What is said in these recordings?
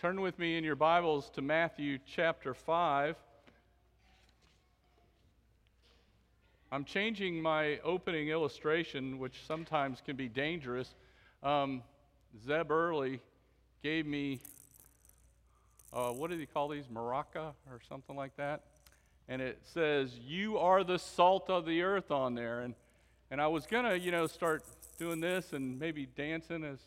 Turn with me in your Bibles to Matthew chapter 5. I'm changing my opening illustration, which sometimes can be dangerous. Um, Zeb Early gave me, uh, what did he call these? Maraca or something like that? And it says, You are the salt of the earth on there. And, and I was going to, you know, start doing this and maybe dancing as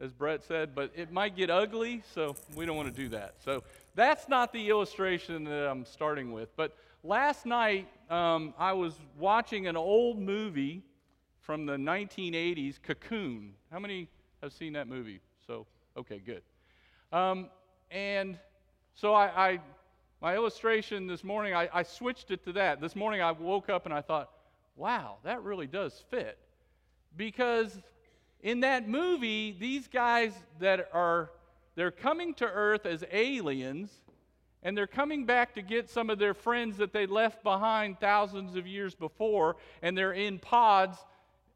as Brett said, but it might get ugly, so we don't want to do that. So that's not the illustration that I'm starting with. But last night, um, I was watching an old movie from the 1980s, Cocoon. How many have seen that movie? So, okay, good. Um, and so I, I, my illustration this morning, I, I switched it to that. This morning I woke up and I thought, wow, that really does fit. Because in that movie, these guys that are they're coming to earth as aliens and they're coming back to get some of their friends that they left behind thousands of years before and they're in pods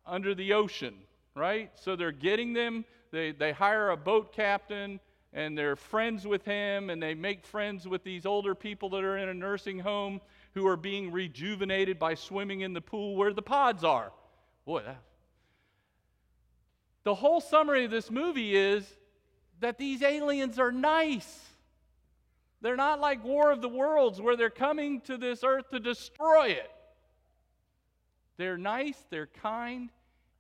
under the ocean, right? So they're getting them, they, they hire a boat captain and they're friends with him and they make friends with these older people that are in a nursing home who are being rejuvenated by swimming in the pool where the pods are. Boy, that, the whole summary of this movie is that these aliens are nice. They're not like War of the Worlds where they're coming to this earth to destroy it. They're nice, they're kind,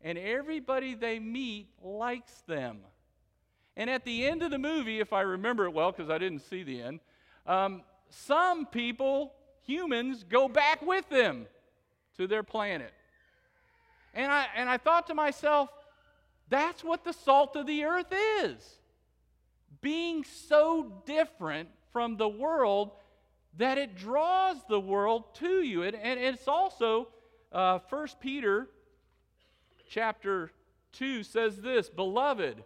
and everybody they meet likes them. And at the end of the movie, if I remember it well, because I didn't see the end, um, some people, humans, go back with them to their planet. And I, and I thought to myself, that's what the salt of the earth is. Being so different from the world that it draws the world to you. And, and it's also, uh, 1 Peter chapter 2 says this Beloved,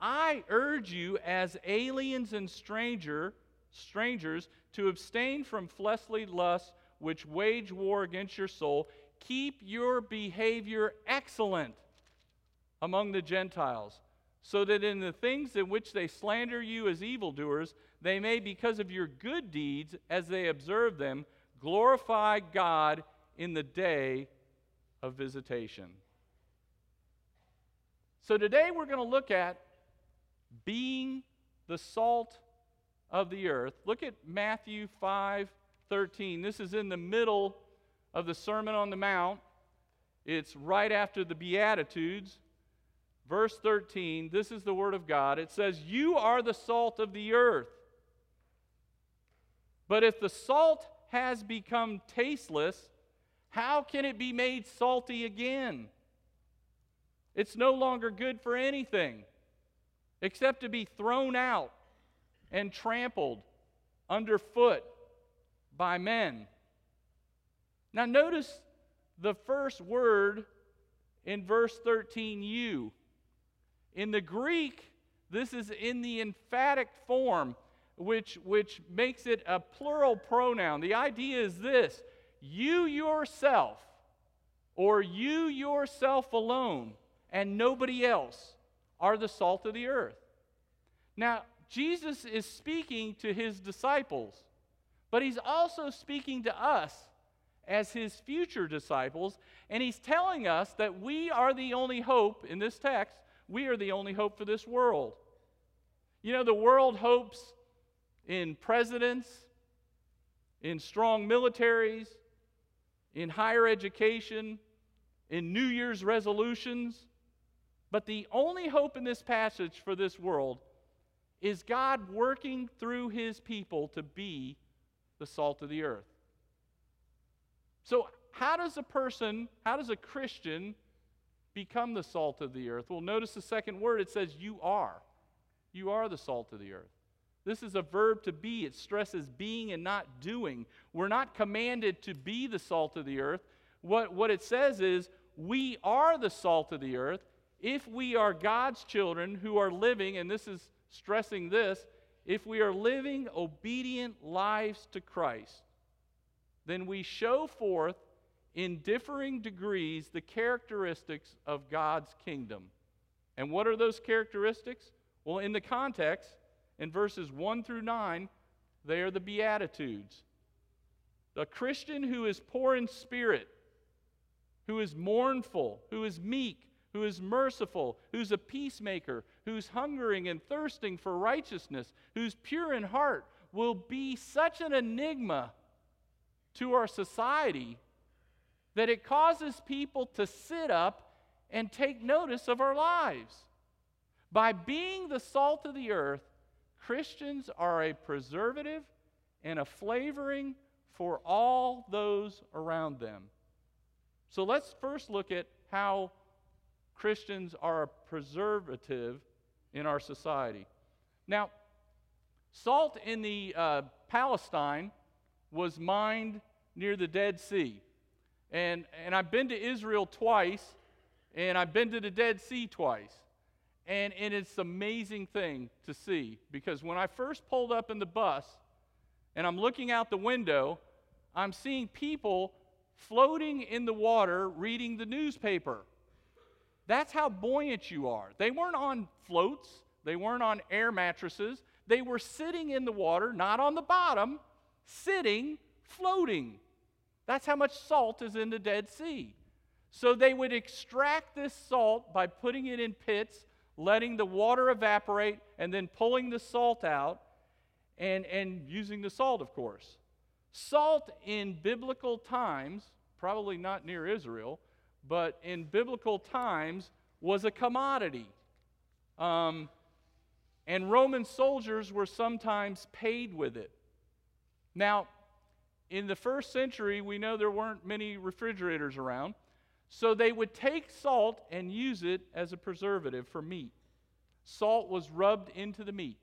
I urge you as aliens and stranger, strangers to abstain from fleshly lusts which wage war against your soul. Keep your behavior excellent among the Gentiles, so that in the things in which they slander you as evildoers, they may, because of your good deeds, as they observe them, glorify God in the day of visitation. So today we're going to look at being the salt of the earth. Look at Matthew 5 13. This is in the middle of the Sermon on the Mount. It's right after the Beatitudes verse 13, this is the word of God. It says, You are the salt of the earth. But if the salt has become tasteless, how can it be made salty again? It's no longer good for anything except to be thrown out and trampled underfoot by men. Now, notice the first word in verse 13, you. In the Greek, this is in the emphatic form, which, which makes it a plural pronoun. The idea is this you yourself, or you yourself alone, and nobody else, are the salt of the earth. Now, Jesus is speaking to his disciples, but he's also speaking to us as his future disciples, and he's telling us that we are the only hope in this text we are the only hope for this world. You know, the world hopes in presidents, in strong militaries, in higher education, in New Year's resolutions. But the only hope in this passage for this world is God working through his people to be the salt of the earth. So, how does a person, how does a Christian become the salt of the earth? Well, notice the second word it says, You are. You are the salt of the earth. This is a verb to be. It stresses being and not doing. We're not commanded to be the salt of the earth. What, what it says is, we are the salt of the earth if we are God's children who are living, and this is stressing this, if we are living obedient lives to Christ, then we show forth in differing degrees the characteristics of God's kingdom. And what are those characteristics? Well, in the context, in verses 1 through 9, they are the Beatitudes. The Christian who is poor in spirit, who is mournful, who is meek, who is merciful, who's a peacemaker, who's hungering and thirsting for righteousness, who's pure in heart, will be such an enigma to our society that it causes people to sit up and take notice of our lives. By being the salt of the earth, Christians are a preservative and a flavoring for all those around them. So let's first look at how Christians are a preservative in our society. Now, salt in the uh, Palestine was mined near the Dead Sea. And, and I've been to Israel twice, and I've been to the Dead Sea twice. And, and it's an amazing thing to see because when I first pulled up in the bus and I'm looking out the window, I'm seeing people floating in the water reading the newspaper. That's how buoyant you are. They weren't on floats, they weren't on air mattresses. They were sitting in the water, not on the bottom, sitting, floating. That's how much salt is in the Dead Sea. So they would extract this salt by putting it in pits, letting the water evaporate, and then pulling the salt out and, and using the salt, of course. Salt in biblical times, probably not near Israel, but in biblical times was a commodity. Um, and Roman soldiers were sometimes paid with it. Now, in the first century, we know there weren't many refrigerators around. So they would take salt and use it as a preservative for meat. Salt was rubbed into the meat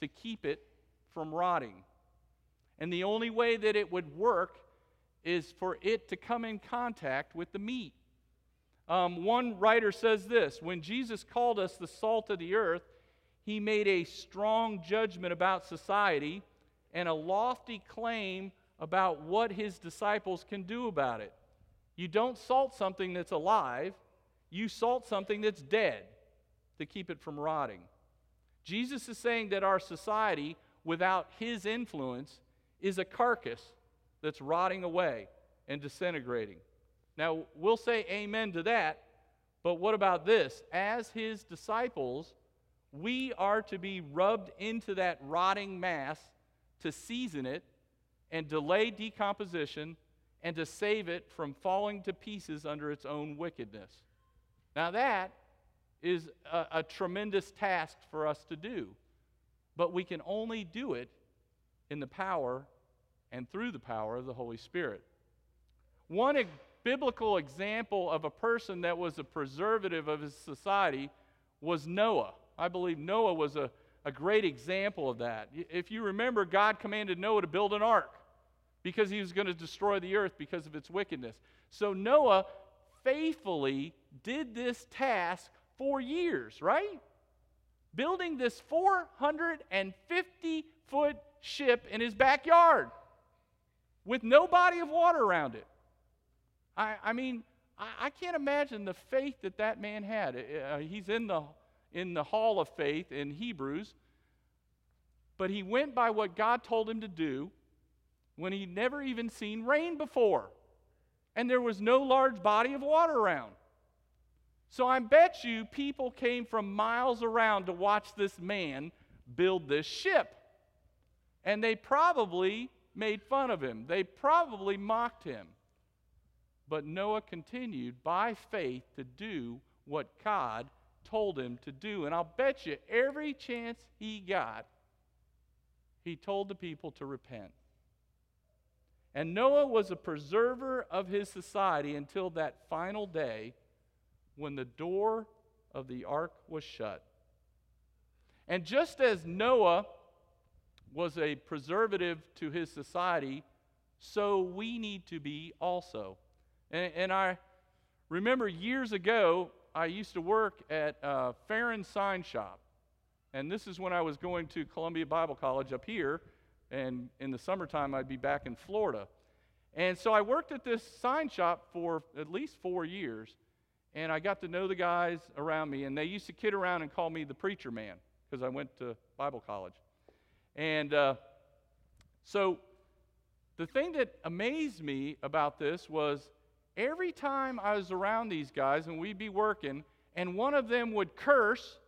to keep it from rotting. And the only way that it would work is for it to come in contact with the meat. Um, one writer says this When Jesus called us the salt of the earth, he made a strong judgment about society and a lofty claim about what his disciples can do about it. You don't salt something that's alive, you salt something that's dead to keep it from rotting. Jesus is saying that our society, without his influence, is a carcass that's rotting away and disintegrating. Now, we'll say amen to that, but what about this? As his disciples, we are to be rubbed into that rotting mass to season it and delay decomposition and to save it from falling to pieces under its own wickedness. Now, that is a, a, tremendous task for us to do, but we can only do it in the power and through the power of the Holy Spirit. One biblical example of a person that was a preservative of his society was Noah. I believe Noah was a, a great example of that. If you remember, God commanded Noah to build an ark because he was going to destroy the earth because of its wickedness. So Noah faithfully did this task for years, right? Building this 450 foot ship in his backyard with no body of water around it. I, I mean, I, I, can't imagine the faith that that man had. Uh, he's in the, in the hall of faith in Hebrews, but he went by what God told him to do when he'd never even seen rain before and there was no large body of water around. So I bet you people came from miles around to watch this man build this ship. And they probably made fun of him, they probably mocked him. But Noah continued by faith to do what God told him to do. And I'll bet you every chance he got, he told the people to repent. And Noah was a preserver of his society until that final day when the door of the ark was shut. And just as Noah was a preservative to his society, so we need to be also. And, and I remember years ago, I used to work at uh, Farron Sign Shop. And this is when I was going to Columbia Bible College up here and in the summertime, I'd be back in Florida. And so I worked at this sign shop for at least four years, and I got to know the guys around me, and they used to kid around and call me the preacher man because I went to Bible college. And uh, so the thing that amazed me about this was every time I was around these guys and we'd be working, and one of them would curse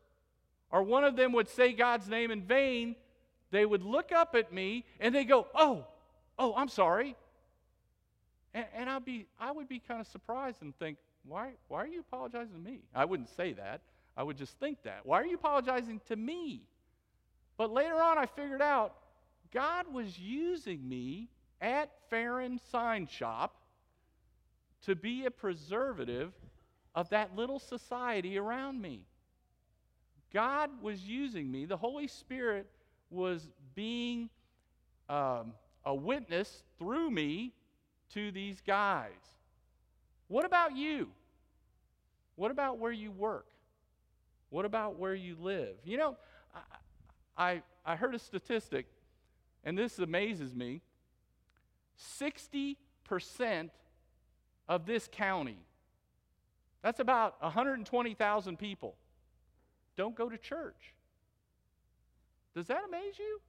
or one of them would say God's name in vain, they would look up at me and they go, Oh, oh, I'm sorry. And, and I'd be, I would be kind of surprised and think, why, why are you apologizing to me? I wouldn't say that. I would just think that. Why are you apologizing to me? But later on, I figured out God was using me at Farron Sign Shop to be a preservative of that little society around me. God was using me. The Holy Spirit was being um, a witness through me to these guys. What about you? What about where you work? What about where you live? You know, I, I, I heard a statistic, and this amazes me 60% of this county, that's about 120,000 people, don't go to church. Does that amaze you?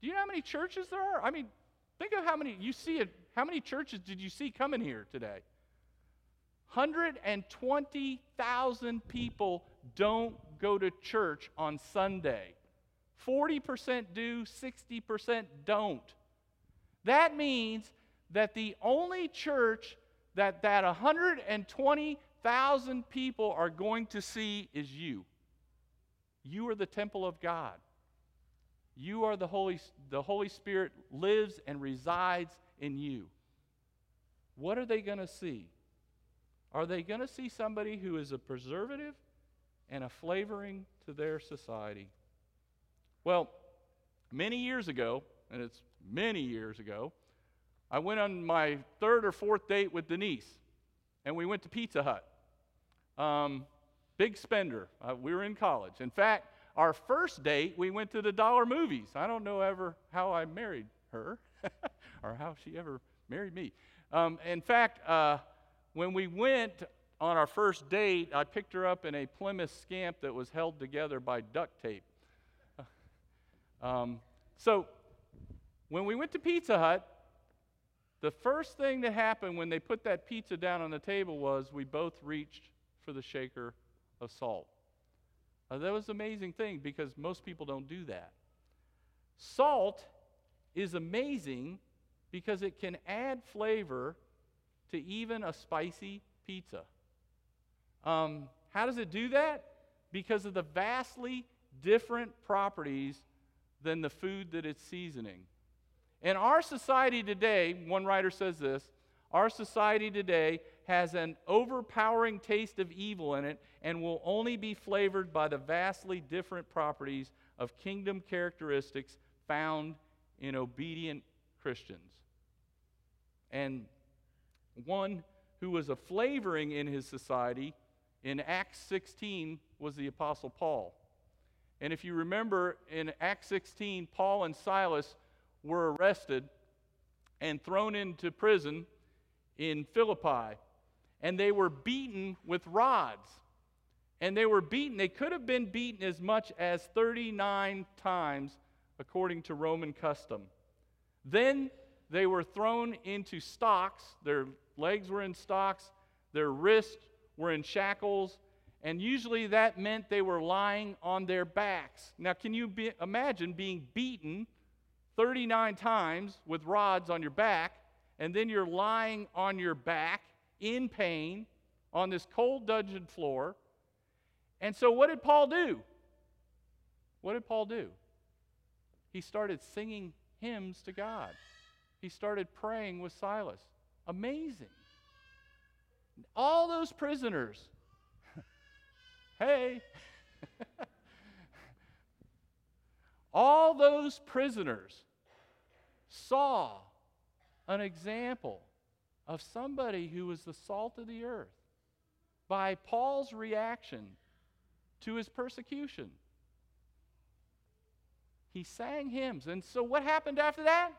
Do you know how many churches there are? I mean, think of how many you see it. How many churches did you see coming here today? 120,000 people don't go to church on Sunday. 40% do, 60% don't. That means that the only church that that 120,000 people are going to see is you. You are the temple of God. You are the Holy, the Holy Spirit lives and resides in you. What are they going to see? Are they going to see somebody who is a preservative and a flavoring to their society? Well, many years ago, and it's many years ago, I went on my third or fourth date with Denise, and we went to Pizza Hut. Um, big spender. Uh, we were in college. In fact, our first date, we went to the dollar movies. I don't know ever how I married her or how she ever married me. Um, in fact, uh, when we went on our first date, I picked her up in a Plymouth scamp that was held together by duct tape. Um, so, when we went to Pizza Hut, the first thing that happened when they put that pizza down on the table was we both reached for the shaker of salt. Uh, that was an amazing thing because most people don't do that. Salt is amazing because it can add flavor to even a spicy pizza. Um, how does it do that? Because of the vastly different properties than the food that it's seasoning. In our society today, one writer says this our society today has an overpowering taste of evil in it and will only be flavored by the vastly different properties of kingdom characteristics found in obedient Christians. And one who was a flavoring in his society in Acts 16 was the Apostle Paul. And if you remember in Acts 16, Paul and Silas were arrested and thrown into prison in Philippi and they were beaten with rods. And they were beaten, they could have been beaten as much as 39 times according to Roman custom. Then they were thrown into stocks, their legs were in stocks, their wrists were in shackles, and usually that meant they were lying on their backs. Now, can you be, imagine being beaten 39 times with rods on your back, and then you're lying on your back in pain on this cold dungeon floor. And so, what did Paul do? What did Paul do? He started singing hymns to God. He started praying with Silas. Amazing. All those prisoners, hey, all those prisoners saw an example of somebody who was the salt of the earth by Paul's reaction to his persecution. He sang hymns. And so, what happened after that?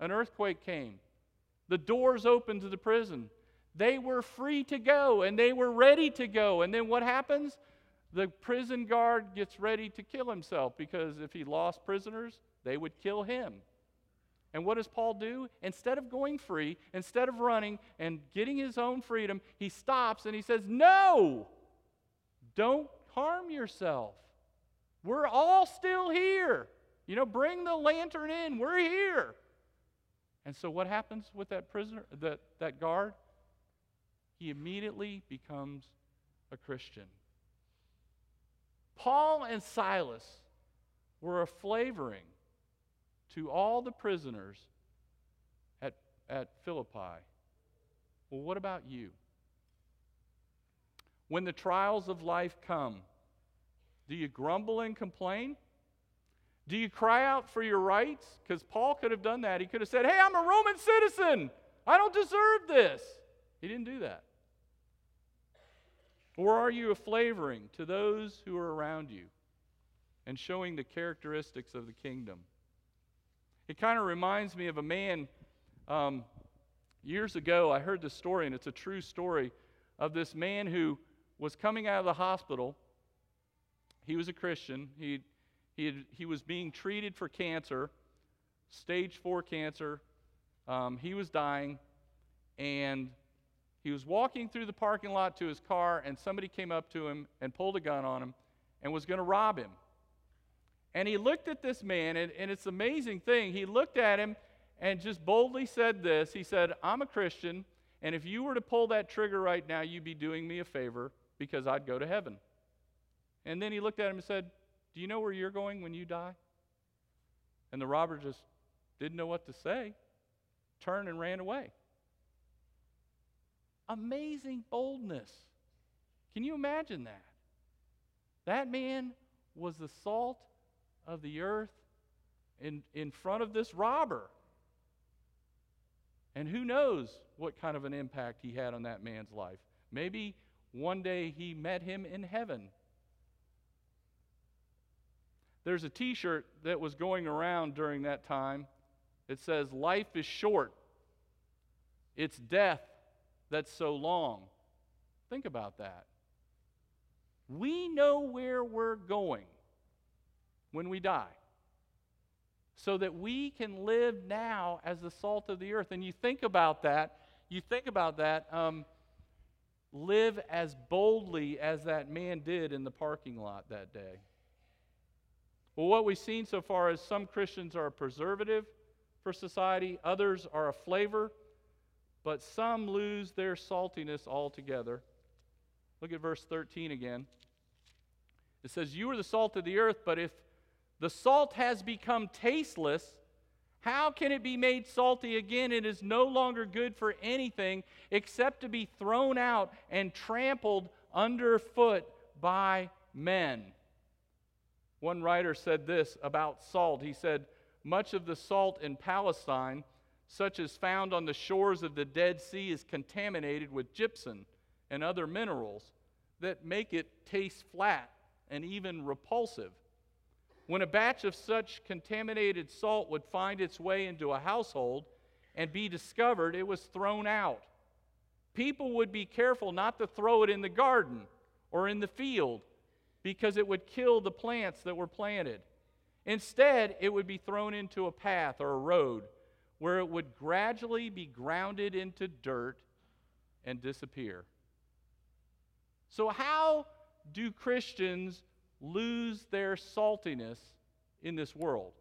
An earthquake came. The doors opened to the prison. They were free to go and they were ready to go. And then what happens? The prison guard gets ready to kill himself because if he lost prisoners, they would kill him. And what does Paul do? Instead of going free, instead of running and getting his own freedom, he stops and he says, No, don't harm yourself. We're all still here. You know, bring the lantern in. We're here. And so what happens with that prisoner, that, that guard? He immediately becomes a Christian. Paul and Silas were a flavoring to all the prisoners at, at Philippi. Well, what about you? When the trials of life come, do you grumble and complain? Do you cry out for your rights? Because Paul could have done that. He could have said, Hey, I'm a Roman citizen. I don't deserve this. He didn't do that. Or are you a flavoring to those who are around you and showing the characteristics of the kingdom? It kind of reminds me of a man. Um, years ago, I heard this story, and it's a true story of this man who was coming out of the hospital. He was a Christian. He, he, had, he was being treated for cancer, stage four cancer. Um, he was dying, and he was walking through the parking lot to his car, and somebody came up to him and pulled a gun on him and was going to rob him. And he looked at this man, and, and it's an amazing thing. He looked at him and just boldly said this He said, I'm a Christian, and if you were to pull that trigger right now, you'd be doing me a favor because I'd go to heaven. And then he looked at him and said, Do you know where you're going when you die? And the robber just didn't know what to say, turned and ran away. Amazing boldness. Can you imagine that? That man was the salt of the earth in, in front of this robber. And who knows what kind of an impact he had on that man's life. Maybe one day he met him in heaven. There's a t shirt that was going around during that time. It says, Life is short, it's death that's so long. Think about that. We know where we're going when we die so that we can live now as the salt of the earth. And you think about that, you think about that, um, live as boldly as that man did in the parking lot that day. Well, what we've seen so far is some Christians are a preservative for society, others are a flavor but some lose their saltiness altogether. Look at verse 13 again. It says, You are the salt of the earth, but if the salt has become tasteless, how can it be made salty again? It is no longer good for anything except to be thrown out and trampled underfoot by men. One writer said this about salt. He said, Much of the salt in Palestine such as found on the shores of the Dead Sea, is contaminated with gypsum and other minerals that make it taste flat and even repulsive. When a batch of such contaminated salt would find its way into a household and be discovered, it was thrown out. People would be careful not to throw it in the garden or in the field because it would kill the plants that were planted. Instead, it would be thrown into a path or a road where it would gradually be grounded into dirt and disappear. So, how do Christians lose their saltiness in this world?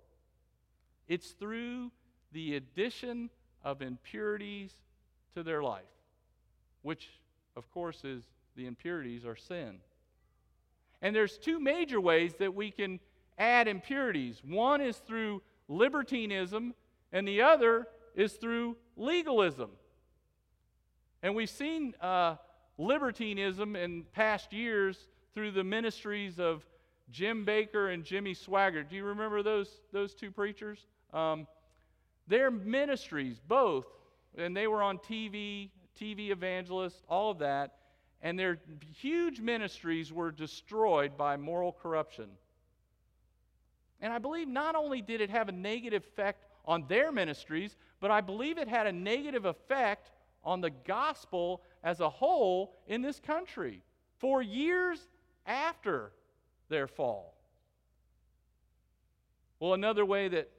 It's through the addition of impurities to their life, which, of course, is the impurities are sin. And there's two major ways that we can add impurities. One is through libertinism and the other is through legalism. And we've seen uh, libertinism in past years through the ministries of Jim Bakker and Jimmy Swaggart. Do you remember those, those two preachers? Um, their ministries, both, and they were on TV, TV evangelists, all of that, and their huge ministries were destroyed by moral corruption. And I believe not only did it have a negative effect on their ministries, but I believe it had a negative effect on the gospel as a whole in this country. For years, after their fall. Well, another way that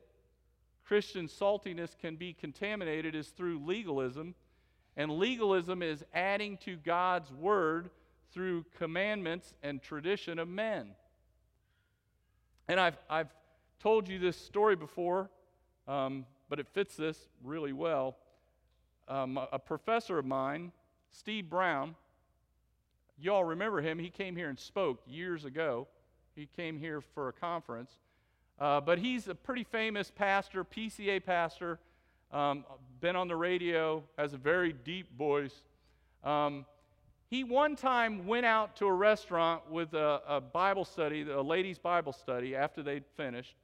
Christian saltiness can be contaminated is through legalism. And legalism is adding to God's word through commandments and tradition of men. And I've, I've told you this story before, um, but it fits this really well. Um, a, professor of mine, Steve Brown, y'all remember him. He came here and spoke years ago. He came here for a conference. Uh, but he's a pretty famous pastor, PCA pastor, um, been on the radio, has a very deep voice. Um, he one time went out to a restaurant with a, a Bible study, a ladies' Bible study, after they'd finished.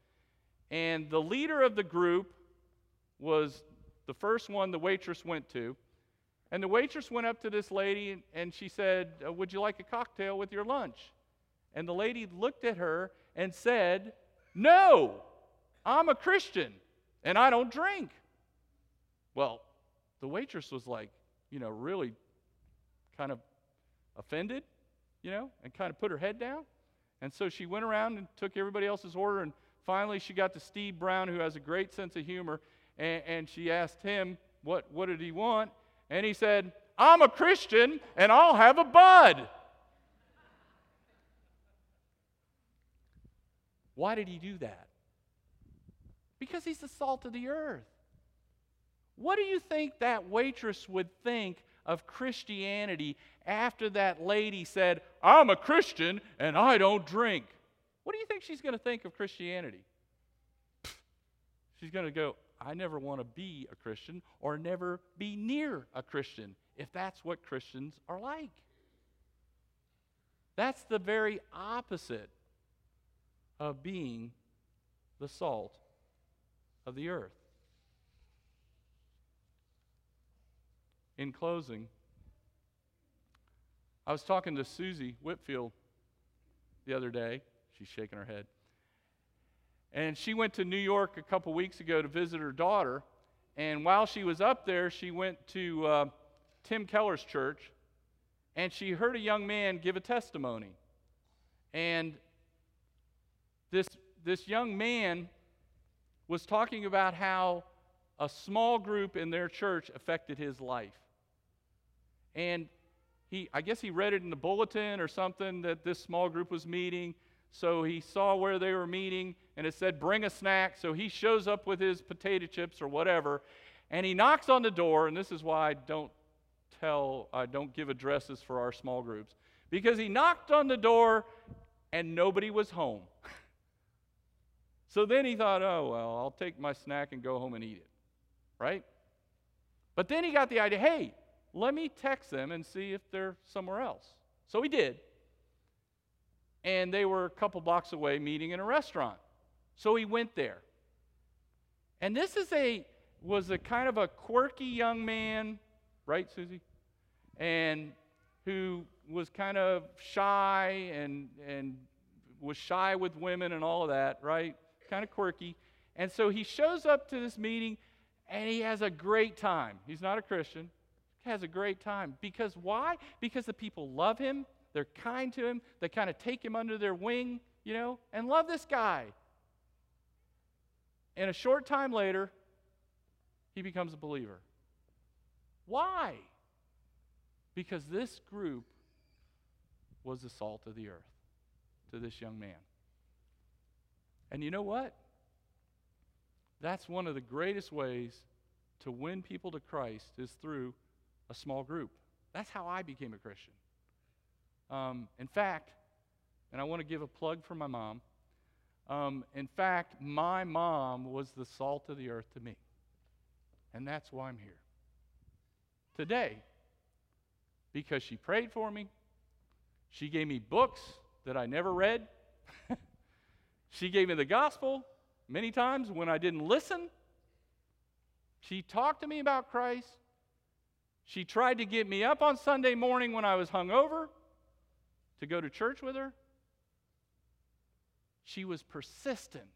And the leader of the group was the first one the waitress went to. And the waitress went up to this lady and she said, uh, Would you like a cocktail with your lunch? And the lady looked at her and said, no, I'm a Christian and I don't drink. Well, the waitress was like, you know, really kind of offended, you know, and kind of put her head down. And so she went around and took everybody else's order. And finally, she got to Steve Brown, who has a great sense of humor. And, and she asked him, what, what did he want? And he said, I'm a Christian and I'll have a bud. Why did he do that? Because he's the salt of the earth. What do you think that waitress would think of Christianity after that lady said, I'm a Christian and I don't drink? What do you think she's going to think of Christianity? She's going to go, I never want to be a Christian or never be near a Christian if that's what Christians are like. That's the very opposite of being the salt of the earth. In closing, I was talking to Susie Whitfield the other day. She's shaking her head. And she went to New York a couple weeks ago to visit her daughter. And while she was up there, she went to uh, Tim Keller's church and she heard a young man give a testimony. And this, this young man was talking about how a small group in their church affected his life. And he, I guess he read it in the bulletin or something that this small group was meeting. So he saw where they were meeting and it said, bring a snack. So he shows up with his potato chips or whatever. And he knocks on the door. And this is why I don't tell, I don't give addresses for our small groups. Because he knocked on the door and nobody was home. So then he thought, oh, well, I'll take my snack and go home and eat it, right? But then he got the idea hey, let me text them and see if they're somewhere else. So he did. And they were a couple blocks away meeting in a restaurant. So he went there. And this is a was a kind of a quirky young man, right, Susie? And who was kind of shy and and was shy with women and all of that, right? kind of quirky. And so he shows up to this meeting and he has a great time. He's not a Christian, he has a great time. Because why? Because the people love him, they're kind to him, they kind of take him under their wing, you know, and love this guy. And a short time later, he becomes a believer. Why? Because this group was the salt of the earth to this young man. And you know what? That's one of the greatest ways to win people to Christ is through a small group. That's how I became a Christian. Um, in fact, and I want to give a plug for my mom. Um, in fact, my mom was the salt of the earth to me. And that's why I'm here today. Because she prayed for me, she gave me books that I never read. She gave me the gospel many times when I didn't listen. She talked to me about Christ. She tried to get me up on Sunday morning when I was hungover to go to church with her. She was persistent,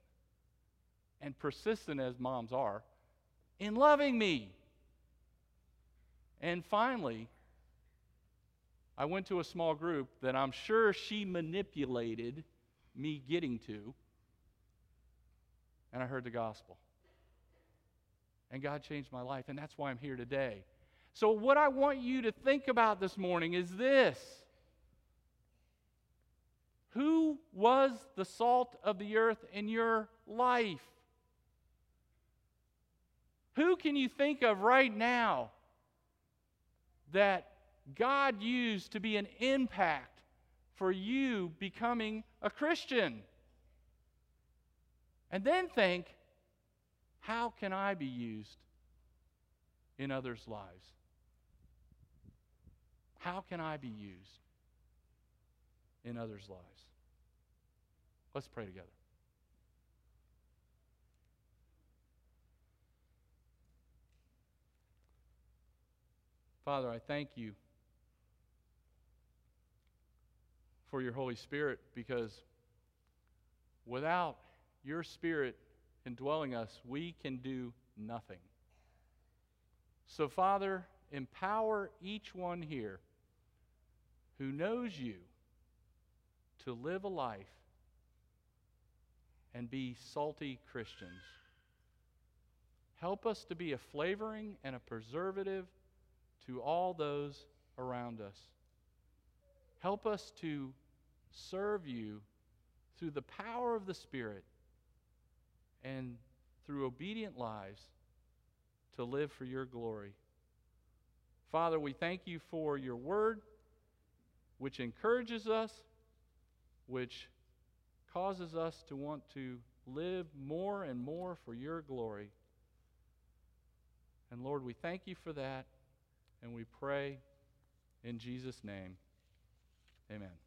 and persistent as moms are, in loving me. And finally, I went to a small group that I'm sure she manipulated me getting to, and I heard the gospel. And God changed my life, and that's why I'm here today. So, what I want you to think about this morning is this Who was the salt of the earth in your life? Who can you think of right now that God used to be an impact for you becoming a Christian? And then think, how can I be used in others' lives? How can I be used in others' lives? Let's pray together. Father, I thank you for your Holy Spirit because without your Spirit indwelling us, we can do nothing. So, Father, empower each one here who knows you to live a life and be salty Christians. Help us to be a flavoring and a preservative to all those around us. Help us to serve you through the power of the Spirit and through obedient lives to live for your glory. Father, we thank you for your word, which encourages us, which causes us to want to live more and more for your glory. And Lord, we thank you for that, and we pray in Jesus' name. Amen.